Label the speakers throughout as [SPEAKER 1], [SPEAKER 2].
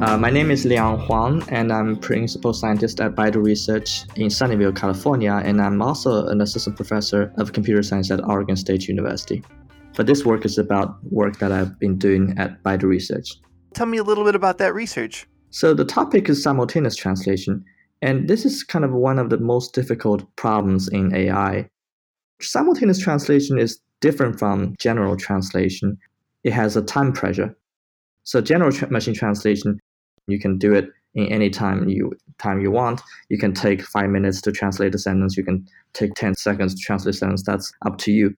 [SPEAKER 1] Uh, my name is Liang Huang, and I'm principal scientist at Baidu Research in Sunnyvale, California, and I'm also an assistant professor of computer science at Oregon State University. But this work is about work that I've been doing at Baidu Research.
[SPEAKER 2] Tell me a little bit about that research.
[SPEAKER 1] So the topic is simultaneous translation, and this is kind of one of the most difficult problems in AI. Simultaneous translation is different from general translation. It has a time pressure. So general tra- machine translation you can do it in any time you time you want. You can take five minutes to translate a sentence. You can take ten seconds to translate a sentence. That's up to you.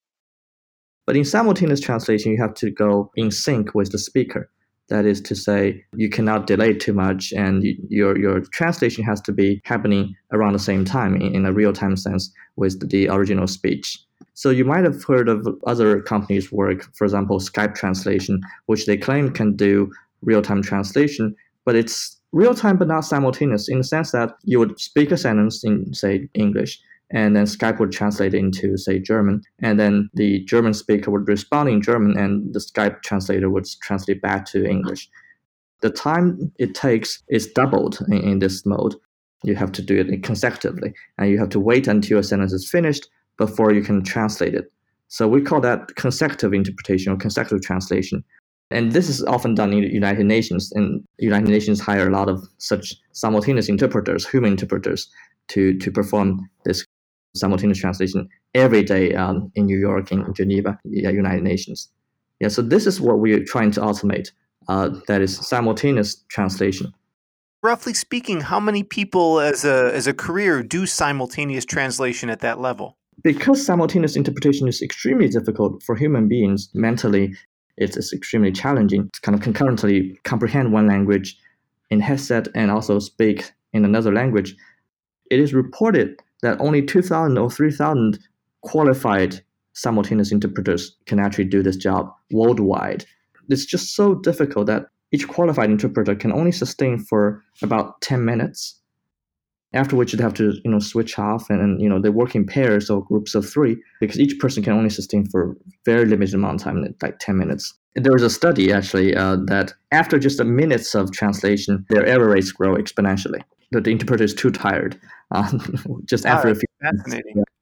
[SPEAKER 1] But in simultaneous translation, you have to go in sync with the speaker. That is to say, you cannot delay too much, and your your translation has to be happening around the same time in, in a real time sense with the original speech. So you might have heard of other companies' work, for example, Skype translation, which they claim can do real time translation, but it's real time but not simultaneous in the sense that you would speak a sentence in say English and then Skype would translate into say German and then the German speaker would respond in German and the Skype translator would translate back to English. The time it takes is doubled in, in this mode. You have to do it consecutively and you have to wait until a sentence is finished before you can translate it. So we call that consecutive interpretation or consecutive translation. And this is often done in the United Nations, and United Nations hire a lot of such simultaneous interpreters, human interpreters, to, to perform this simultaneous translation every day um, in New York, in Geneva, yeah, United Nations. Yeah, so this is what we're trying to automate. Uh, that is simultaneous translation.
[SPEAKER 2] Roughly speaking, how many people as a as a career do simultaneous translation at that level?
[SPEAKER 1] Because simultaneous interpretation is extremely difficult for human beings mentally it's, it's extremely challenging to kind of concurrently comprehend one language in headset and also speak in another language. It is reported that only 2,000 or 3,000 qualified simultaneous interpreters can actually do this job worldwide. It's just so difficult that each qualified interpreter can only sustain for about 10 minutes after which you'd have to you know switch off and, and, you know they work in pairs or groups of three because each person can only sustain for very limited amount of time like 10 minutes there was a study actually uh, that after just a minutes of translation their error rates grow exponentially that the interpreter is too tired uh, just after a few
[SPEAKER 2] fascinating
[SPEAKER 1] minutes.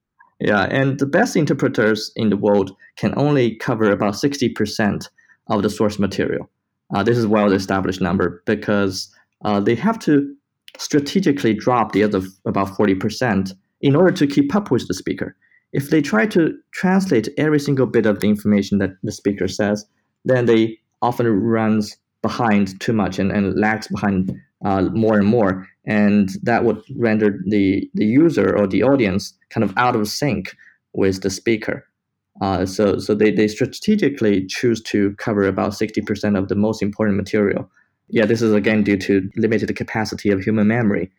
[SPEAKER 1] Yeah. yeah and the best interpreters in the world can only cover about 60% of the source material uh, this is a well established number because uh, they have to strategically drop the other about 40% in order to keep up with the speaker. If they try to translate every single bit of the information that the speaker says, then they often runs behind too much and, and lags behind uh, more and more. And that would render the, the user or the audience kind of out of sync with the speaker. Uh, so so they, they strategically choose to cover about 60% of the most important material yeah, this is again due to limited capacity of human memory.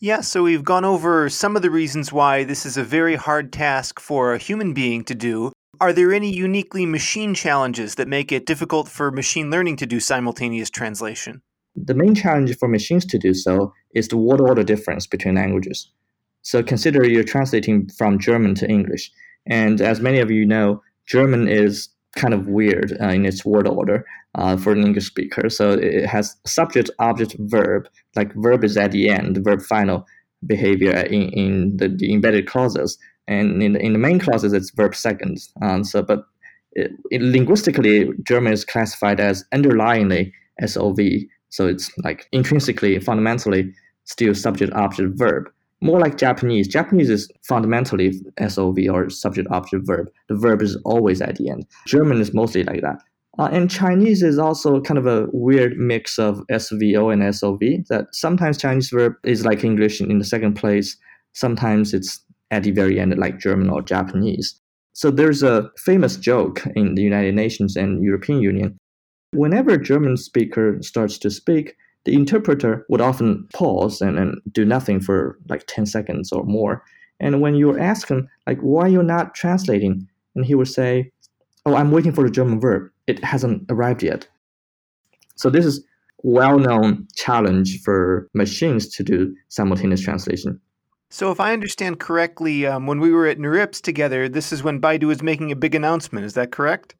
[SPEAKER 2] Yeah, so we've gone over some of the reasons why this is a very hard task for a human being to do. Are there any uniquely machine challenges that make it difficult for machine learning to do simultaneous translation?
[SPEAKER 1] The main challenge for machines to do so is the word order difference between languages. So consider you're translating from German to English. And as many of you know, German is kind of weird uh, in its word order uh, for an English speaker. So it has subject, object, verb. Like verb is at the end, verb final behavior in, in the, the embedded clauses, and in the, in the main clauses it's verb second. Um, so, but it, it, linguistically, German is classified as underlyingly SOV. So it's like intrinsically, fundamentally, still subject, object, verb more like Japanese. Japanese is fundamentally SOV or subject object verb. The verb is always at the end. German is mostly like that. Uh, and Chinese is also kind of a weird mix of SVO and SOV. That sometimes Chinese verb is like English in the second place. Sometimes it's at the very end, like German or Japanese. So there's a famous joke in the United Nations and European Union. Whenever a German speaker starts to speak, the interpreter would often pause and, and do nothing for like 10 seconds or more. And when you ask him, like, why you're not translating? And he would say, oh, I'm waiting for the German verb. It hasn't arrived yet. So this is well-known challenge for machines to do simultaneous translation.
[SPEAKER 2] So, if I understand correctly, um, when we were at NeurIPS together, this is when Baidu was making a big announcement. Is that correct?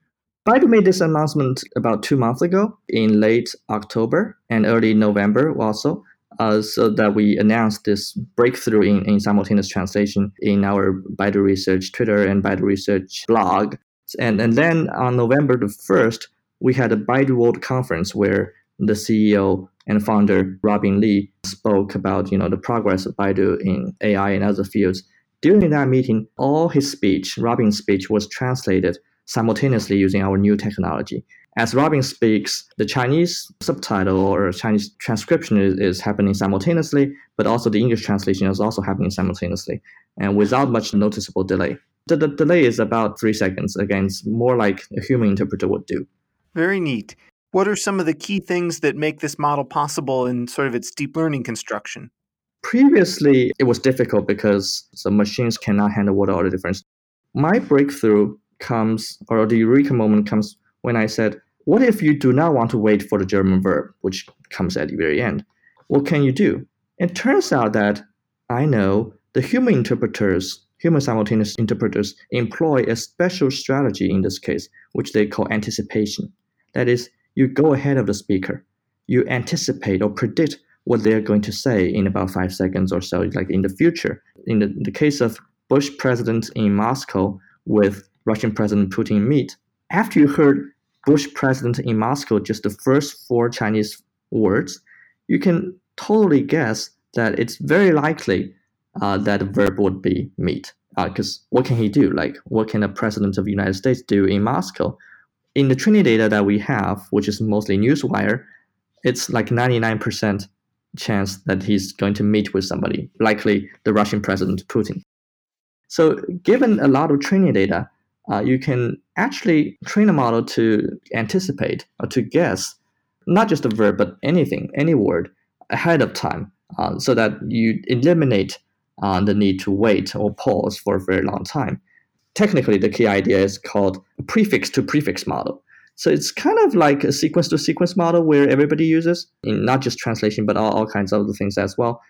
[SPEAKER 1] Baidu made this announcement about two months ago in late October and early November also. Uh, so that we announced this breakthrough in, in simultaneous translation in our Baidu Research Twitter and Baidu Research blog. And, and then on November the 1st, we had a Baidu World Conference where the CEO and founder Robin Li spoke about you know the progress of Baidu in AI and other fields. During that meeting, all his speech, Robin's speech, was translated simultaneously using our new technology. As Robin speaks, the Chinese subtitle or Chinese transcription is, is happening simultaneously, but also the English translation is also happening simultaneously and without much noticeable delay. The, the delay is about three seconds. Again, it's more like a human interpreter would do.
[SPEAKER 2] Very neat. What are some of the key things that make this model possible in sort of its deep learning construction?
[SPEAKER 1] Previously, it was difficult because the machines cannot handle word order difference. My breakthrough comes, or the eureka moment comes when I said, what if you do not want to wait for the German verb, which comes at the very end? What can you do? It turns out that I know the human interpreters, human simultaneous interpreters, employ a special strategy in this case, which they call anticipation. That is, you go ahead of the speaker. You anticipate or predict what they're going to say in about five seconds or so, like in the future. In the, the case of Bush president in Moscow with Russian President Putin meet, after you heard Bush president in Moscow, just the first four Chinese words, you can totally guess that it's very likely uh, that the verb would be meet. Because uh, what can he do? Like, what can a president of the United States do in Moscow? In the training data that we have, which is mostly Newswire, it's like 99% chance that he's going to meet with somebody, likely the Russian president Putin. So, given a lot of training data, uh, you can actually train a model to anticipate or to guess not just a verb, but anything, any word ahead of time, uh, so that you eliminate uh, the need to wait or pause for a very long time. Technically, the key idea is called prefix to prefix model. So it's kind of like a sequence to sequence model where everybody uses, in not just translation, but all, all kinds of other things as well.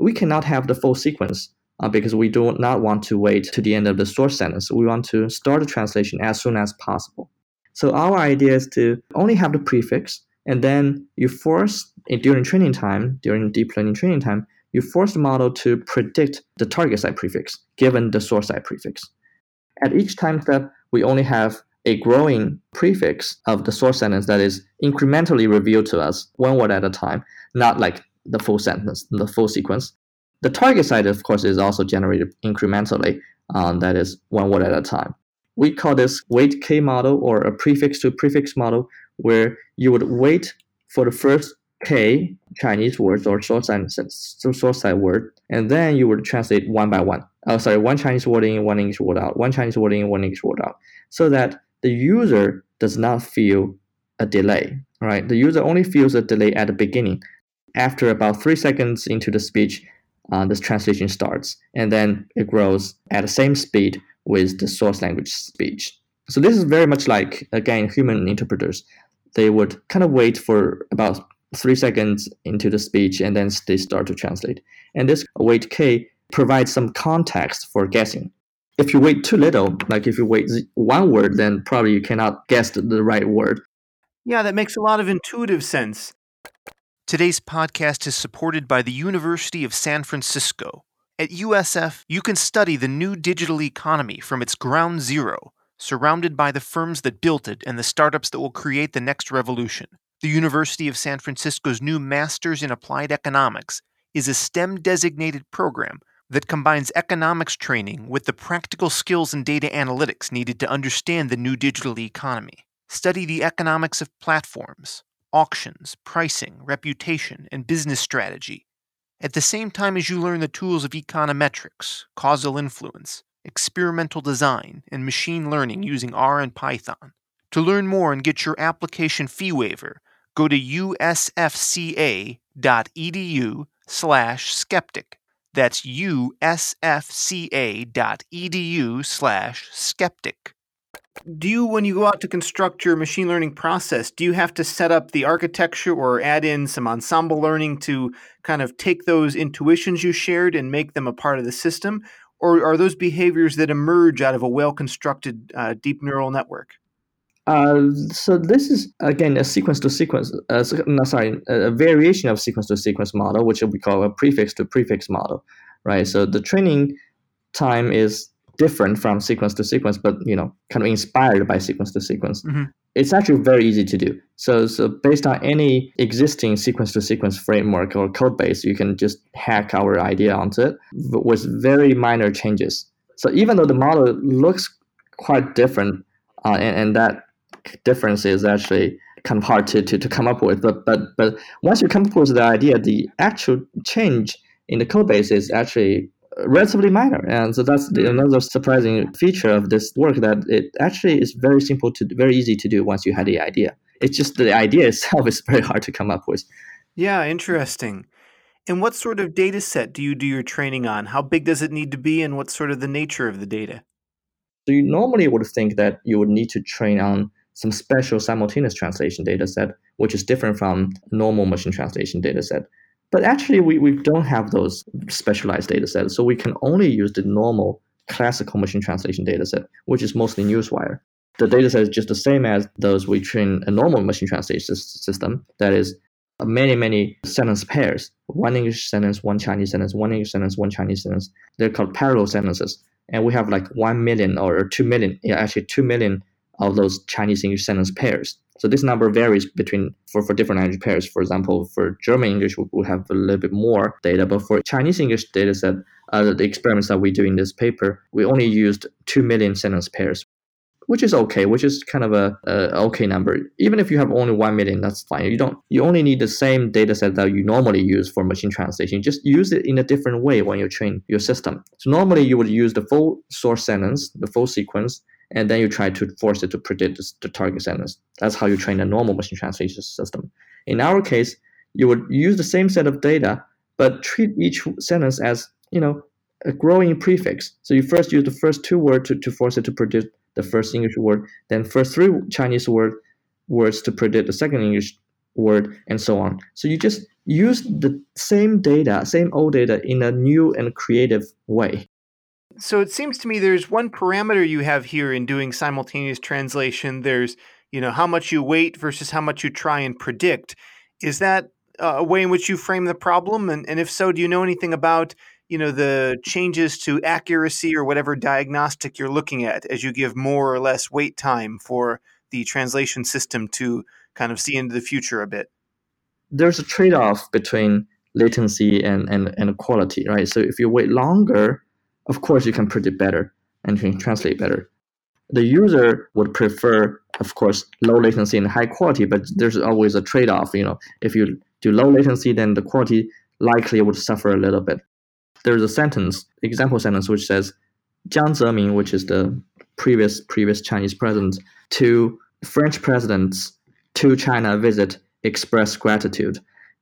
[SPEAKER 1] We cannot have the full sequence uh, because we do not want to wait to the end of the source sentence. We want to start the translation as soon as possible. So our idea is to only have the prefix, and then you force during training time, during deep learning training time, you force the model to predict the target side prefix given the source side prefix. At each time step, we only have a growing prefix of the source sentence that is incrementally revealed to us one word at a time, not like the full sentence, the full sequence. The target side, of course, is also generated incrementally, um, that is one word at a time. We call this wait K model or a prefix to prefix model, where you would wait for the first K Chinese words or source side, source side word, and then you would translate one by one. Oh, sorry, one Chinese word in, one English word out, one Chinese word in, one English word out, so that the user does not feel a delay. Right, the user only feels a delay at the beginning. After about three seconds into the speech, uh, this translation starts, and then it grows at the same speed with the source language speech. So this is very much like again human interpreters. They would kind of wait for about three seconds into the speech, and then they start to translate. And this wait k provides some context for guessing. If you wait too little, like if you wait one word, then probably you cannot guess the right word.
[SPEAKER 2] Yeah, that makes a lot of intuitive sense. Today's podcast is supported by the University of San Francisco. At USF, you can study the new digital economy from its ground zero, surrounded by the firms that built it and the startups that will create the next revolution. The University of San Francisco's new Masters in Applied Economics is a STEM designated program that combines economics training with the practical skills and data analytics needed to understand the new digital economy. Study the economics of platforms, auctions, pricing, reputation, and business strategy, at the same time as you learn the tools of econometrics, causal influence, experimental design, and machine learning using R and Python. To learn more and get your application fee waiver, go to usfca.edu slash skeptic. That's usfca.edu slash skeptic do you when you go out to construct your machine learning process do you have to set up the architecture or add in some ensemble learning to kind of take those intuitions you shared and make them a part of the system or are those behaviors that emerge out of a well constructed uh, deep neural network
[SPEAKER 1] Uh, so this is again a sequence to sequence, uh, no, sorry, a variation of sequence to sequence model, which we call a prefix to prefix model, right? So the training time is different from sequence to sequence, but you know, kind of inspired by sequence to sequence. Mm-hmm. It's actually very easy to do. So, so based on any existing sequence to sequence framework or code base, you can just hack our idea onto it with very minor changes. So even though the model looks quite different, uh, and, and that difference is actually kind of hard to, to, to come up with. But but but once you come up with the idea, the actual change in the code base is actually relatively minor. And so that's the, another surprising feature of this work that it actually is very simple to very easy to do once you had the idea. It's just the idea itself is very hard to come up with.
[SPEAKER 2] Yeah, interesting. And what sort of data set do you do your training on? How big does it need to be, and what's sort of the nature of the data?
[SPEAKER 1] So you normally would think that you would need to train on some special simultaneous translation data set, which is different from normal machine translation data set. But actually, we, we don't have those specialized data sets. So we can only use the normal classical machine translation data set, which is mostly Newswire. The data set is just the same as those we train a normal machine translation system. That is uh, many, many sentence pairs. One English sentence, one Chinese sentence, one English sentence, one Chinese sentence. They're called parallel sentences. And we have like 1 million or 2 million, actually 2 million of those Chinese English sentence pairs. So this number varies between for, for different language pairs. For example, for German English, we, we have a little bit more data, but for Chinese English data set, uh, the experiments that we do in this paper, we only used 2 million sentence pairs, which is okay, which is kind of a, a, okay number. Even if you have only 1 million, that's fine. You don't you only need the same data set that you normally use for machine translation. Just use it in a different way when you train your system. So normally you would use the full source sentence, the full sequence, and then you try to force it to predict the target sentence. That's how you train a normal machine translation system. In our case, you would use the same set of data, but treat each sentence as you know a growing prefix. So you first use the first two words to, to force it to predict the first English word, then first three Chinese word words to predict the second English word, and so on. So you just use the same data, same old data in a new and creative way.
[SPEAKER 2] So it seems to me there's one parameter you have here in doing simultaneous translation. There's, you know, how much you wait versus how much you try and predict. Is that uh, a way in which you frame the problem? And, and if so, do you know anything about, you know, the changes to accuracy or whatever diagnostic you're looking at as you give more or less wait time for the translation system to kind of see into the future a bit?
[SPEAKER 1] There's a trade-off between latency and, and, and quality, right? So if you wait longer, of course you can predict better and you can translate better. The user would prefer, of course, low latency and high quality, but there's always a trade-off. You know, if you do low latency, then the quality likely would suffer a little bit. There's a sentence, example sentence, which says, Jiang Zemin, which is the previous previous Chinese president, to French presidents to China visit express gratitude.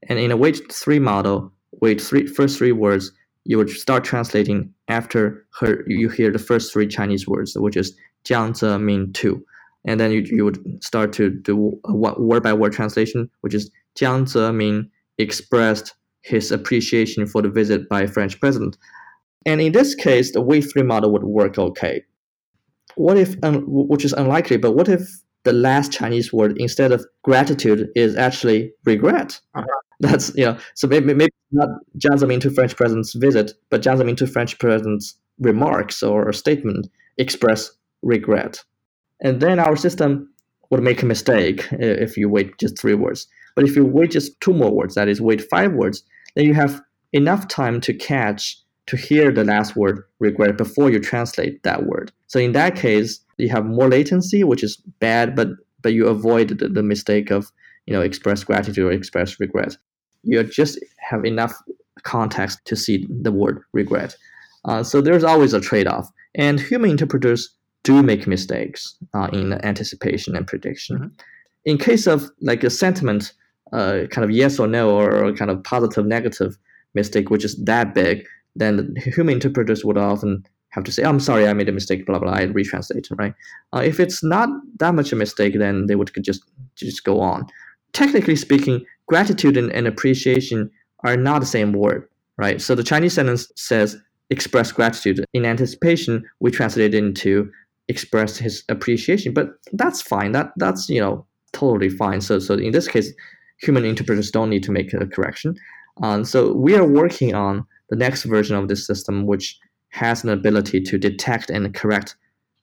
[SPEAKER 1] And in a wait three model, wait three first three words you would start translating after her, you hear the first three Chinese words, which is Jiang Ze Min Tu. And then you, you would start to do a word by word translation, which is Jiang Zemin expressed his appreciation for the visit by French president. And in this case, the wait three model would work okay. What if, which is unlikely, but what if the last Chinese word instead of gratitude is actually regret? Uh-huh. That's you know, so maybe maybe not Zemin to French president's visit, but Zemin to French president's remarks or statement express regret, and then our system would make a mistake if you wait just three words. But if you wait just two more words, that is, wait five words, then you have enough time to catch to hear the last word regret before you translate that word. So in that case, you have more latency, which is bad, but but you avoid the, the mistake of you know express gratitude or express regret you just have enough context to see the word regret. Uh, so there's always a trade-off, and human interpreters do make mistakes uh, in anticipation and prediction. Mm-hmm. In case of like a sentiment, uh, kind of yes or no, or kind of positive negative mistake, which is that big, then human interpreters would often have to say, "I'm sorry, I made a mistake." Blah blah. I retranslate, right? Uh, if it's not that much a mistake, then they would just just go on. Technically speaking, gratitude and, and appreciation are not the same word, right? So the Chinese sentence says express gratitude. In anticipation, we translate it into express his appreciation. But that's fine. That that's you know totally fine. So so in this case, human interpreters don't need to make a correction. Um, so we are working on the next version of this system, which has an ability to detect and correct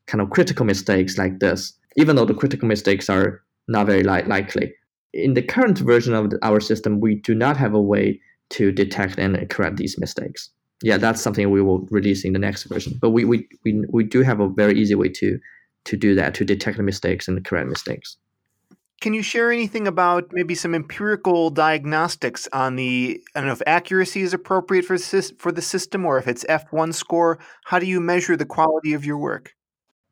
[SPEAKER 1] kind of critical mistakes like this, even though the critical mistakes are not very li- likely. In the current version of our system, we do not have a way to detect and correct these mistakes. Yeah, that's something we will release in the next version. But we, we, we, we do have a very easy way to to do that, to detect the mistakes and correct mistakes.
[SPEAKER 2] Can you share anything about maybe some empirical diagnostics on the I don't know if accuracy is appropriate for for the system or if it's F1 score? How do you measure the quality of your work?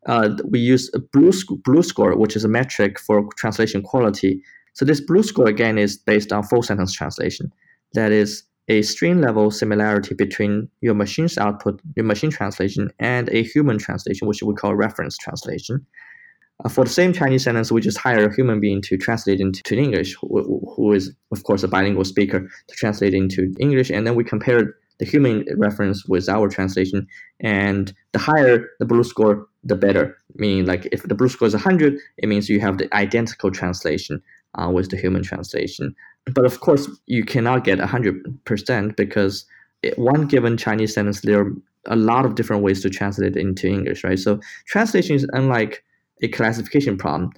[SPEAKER 1] Uh, we use a BLEU, BLEU score, which is a metric for translation quality. So this BLEU score again is based on full sentence translation. That is a string level similarity between your machine's output, your machine translation, and a human translation, which we call reference translation. Uh, for the same Chinese sentence, we just hire a human being to translate into to English, who, who is, of course, a bilingual speaker, to translate into English. And then we compare the human reference with our translation. And the higher the BLEU score, the better. Meaning, like, if the BLEU score is 100, it means you have the identical translation uh, with the human translation. But of course, you cannot get 100% because one given Chinese sentence, there are a lot of different ways to translate it into English, right? So translation is unlike a classification problem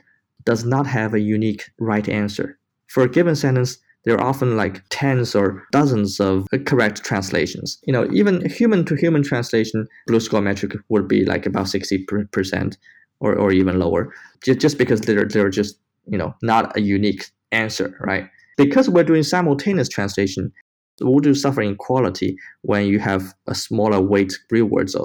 [SPEAKER 1] does not have a unique right answer. For a given sentence, there are often like tens or dozens of correct translations. You know, even human to human translation, BLEU score metric would be like about 60% or, or even lower, just, just because they're, they're just, you know, not a unique answer, right? Because we're doing simultaneous translation, we do suffer in quality when you have a smaller wait three words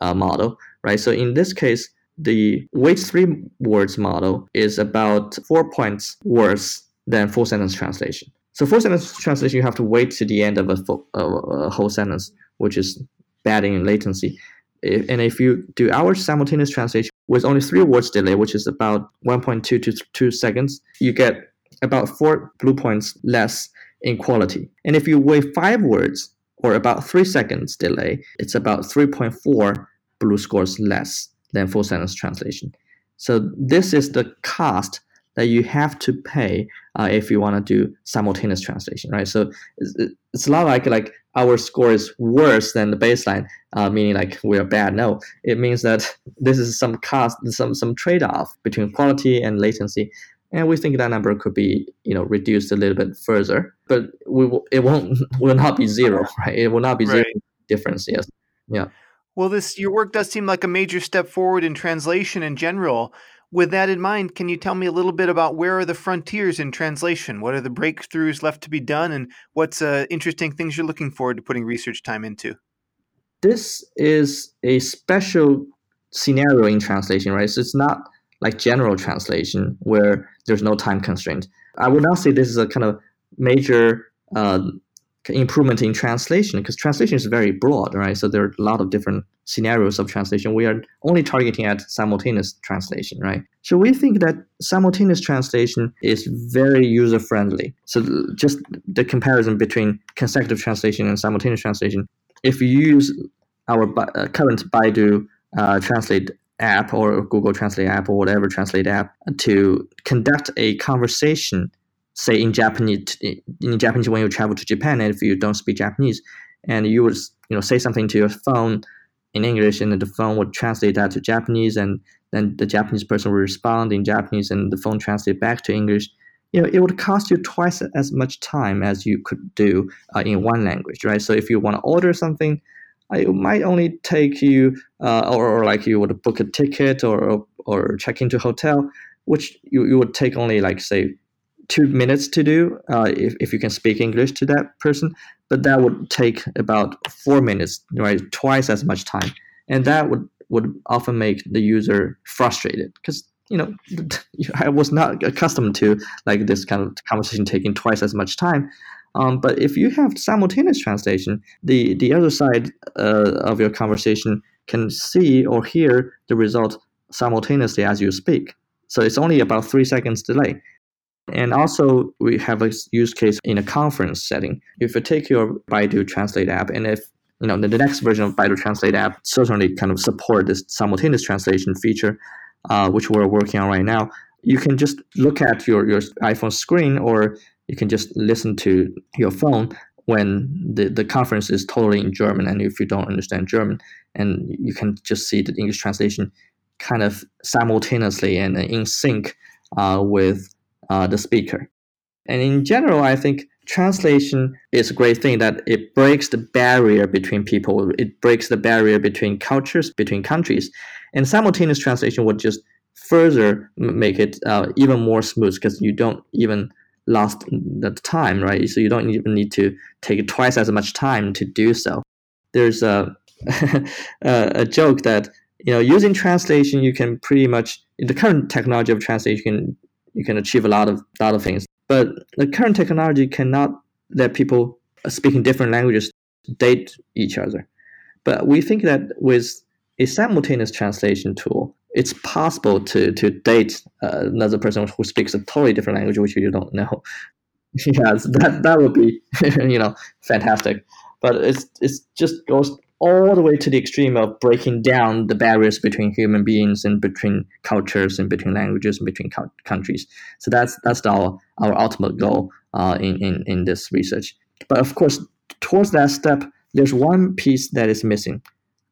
[SPEAKER 1] uh, model, right? So in this case, the wait three words model is about four points worse than full sentence translation. So full sentence translation, you have to wait to the end of a, full, a whole sentence, which is bad in latency. If, and if you do our simultaneous translation with only three words delay, which is about 1.2 to 2 seconds, you get about four BLEU points less in quality. And if you wait five words or about three seconds delay, it's about 3.4 BLEU scores less than full sentence translation. So this is the cost that you have to pay uh, if you want to do simultaneous translation, right? So it's, it's not like like our score is worse than the baseline, uh, meaning like we are bad. No, it means that this is some cost, some some trade off between quality and latency, and we think that number could be you know reduced a little bit further, but we will, it won't will not be zero, right? It will not be right. zero difference. Yes, yeah.
[SPEAKER 2] Well, this your work does seem like a major step forward in translation in general. With that in mind, can you tell me a little bit about where are the frontiers in translation? What are the breakthroughs left to be done, and what's uh, interesting things you're looking forward to putting research time into?
[SPEAKER 1] This is a special scenario in translation, right? So it's not like general translation where there's no time constraint. I would not say this is a kind of major uh, improvement in translation because translation is very broad, right? So there are a lot of different scenarios of translation. We are only targeting at simultaneous translation, right? So we think that simultaneous translation is very user friendly. So just the comparison between consecutive translation and simultaneous translation, if you use our uh, current Baidu uh, Translate app or Google Translate app or whatever Translate app to conduct a conversation say in Japanese in Japanese when you travel to Japan and if you don't speak Japanese and you would you know say something to your phone in English and the phone would translate that to Japanese and then the Japanese person would respond in Japanese and the phone translate back to English. You know it would cost you twice as much time as you could do uh, in one language right? So if you want to order something uh, it might only take you uh, or, or, like you would book a ticket or or check into a hotel which you, you would take only like say two minutes to do uh, if, if you can speak English to that person, but that would take about four minutes, right? Twice as much time. And that would, would often make the user frustrated because, you know, I was not accustomed to like this kind of conversation taking twice as much time. Um, but if you have simultaneous translation, the, the other side uh, of your conversation can see or hear the result simultaneously as you speak. So it's only about three seconds delay. And also, we have a use case in a conference setting. If you take your Baidu Translate app, and if you know, the, next version of Baidu Translate app certainly kind of support this simultaneous translation feature, uh, which we're working on right now. You can just look at your, your iPhone screen or you can just listen to your phone when the, the conference is totally in German and if you don't understand German and you can just see the English translation kind of simultaneously and in sync uh, with uh, the speaker. And in general, I think translation is a great thing that it breaks the barrier between people. It breaks the barrier between cultures, between countries. And simultaneous translation would just further make it uh, even more smooth because you don't even lost the time, right? So you don't even need to take twice as much time to do so. There's a a joke that you know using translation you can pretty much in the current technology of translation you can achieve a lot of lot of things. But the current technology cannot let people speaking different languages date each other. But we think that with a simultaneous translation tool, it's possible to to date uh, another person who speaks a totally different language which you don't know. yes, that that would be you know fantastic. But it's it's just goes all the way to the extreme of breaking down the barriers between human beings and between cultures and between languages and between co- countries. So that's that's our our ultimate goal uh, in, in in this research. But of course, towards that step, there's one piece that is missing.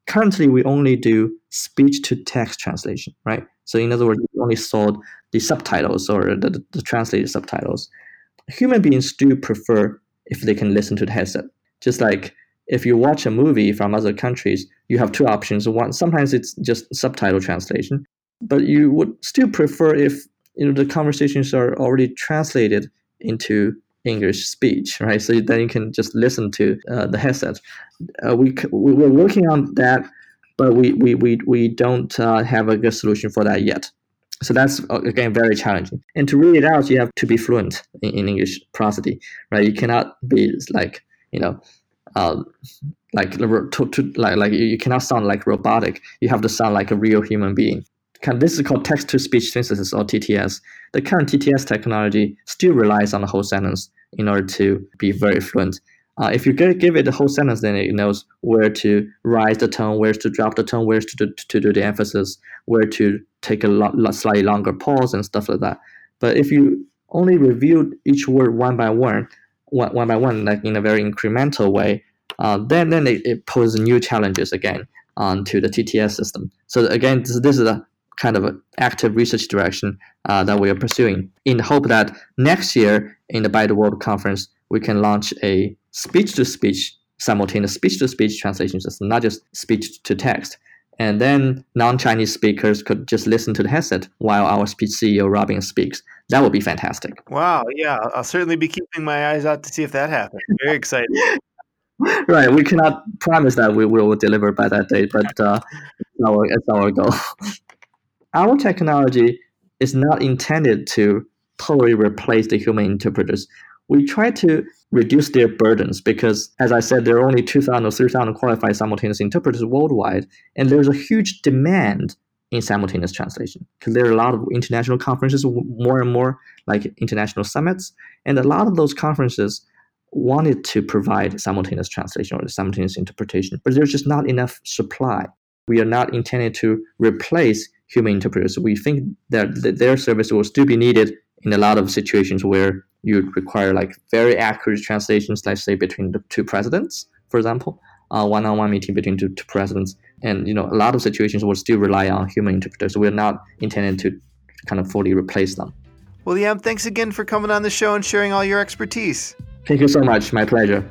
[SPEAKER 1] Currently, we only do speech to text translation, right? So in other words, we only saw the subtitles or the, the, the translated subtitles. Human beings do prefer if they can listen to the headset, just like if you watch a movie from other countries, you have two options. One, sometimes it's just subtitle translation, but you would still prefer if you know the conversations are already translated into English speech, right? So then you can just listen to uh, the headset. Uh, we we're working on that, but we we we, we don't uh, have a good solution for that yet. So that's uh, again very challenging. And to read it out, you have to be fluent in, in English prosody, right? You cannot be like you know uh, like to, to, like like you cannot sound like robotic. You have to sound like a real human being. This is called text to speech synthesis or TTS. The current TTS technology still relies on the whole sentence in order to be very fluent. Uh, if you give it the whole sentence, then it knows where to rise the tone, where to drop the tone, where to do, to do the emphasis, where to take a lot, slightly longer pause and stuff like that. But if you only review each word one by one, one, one by one, like in a very incremental way, uh, then then it, it, poses new challenges again onto the TTS system. So again, this, this is a kind of active research direction uh, that we are pursuing in the hope that next year in the Baidu World Conference, we can launch a speech-to-speech, simultaneous speech-to-speech translation system, not just speech-to-text. And then non-Chinese speakers could just listen to the headset while our speech CEO Robin speaks. That would be fantastic.
[SPEAKER 2] Wow! Yeah, I'll certainly be keeping my eyes out to see if that happens. Very excited.
[SPEAKER 1] right. We cannot promise that we will deliver by that date, but uh, it's, our, it's our goal. our technology is not intended to totally replace the human interpreters. We try to reduce their burdens because, as I said, there are only 2,000 or 3,000 qualified simultaneous interpreters worldwide, and there's a huge demand in simultaneous translation because there are a lot of international conferences, more and more like international summits, and a lot of those conferences wanted to provide simultaneous translation or simultaneous interpretation, but there's just not enough supply. We are not intended to replace human interpreters. We think that, that their service will still be needed in a lot of situations where you require like very accurate translations, let's say between the two presidents, for example, uh, one-on-one meeting between two, two presidents, and you know a lot of situations will still rely on human interpreters. We're not intended to kind of fully replace them.
[SPEAKER 2] Well, yeah, thanks again for coming on the show and sharing all your expertise.
[SPEAKER 1] Thank you so much. My pleasure.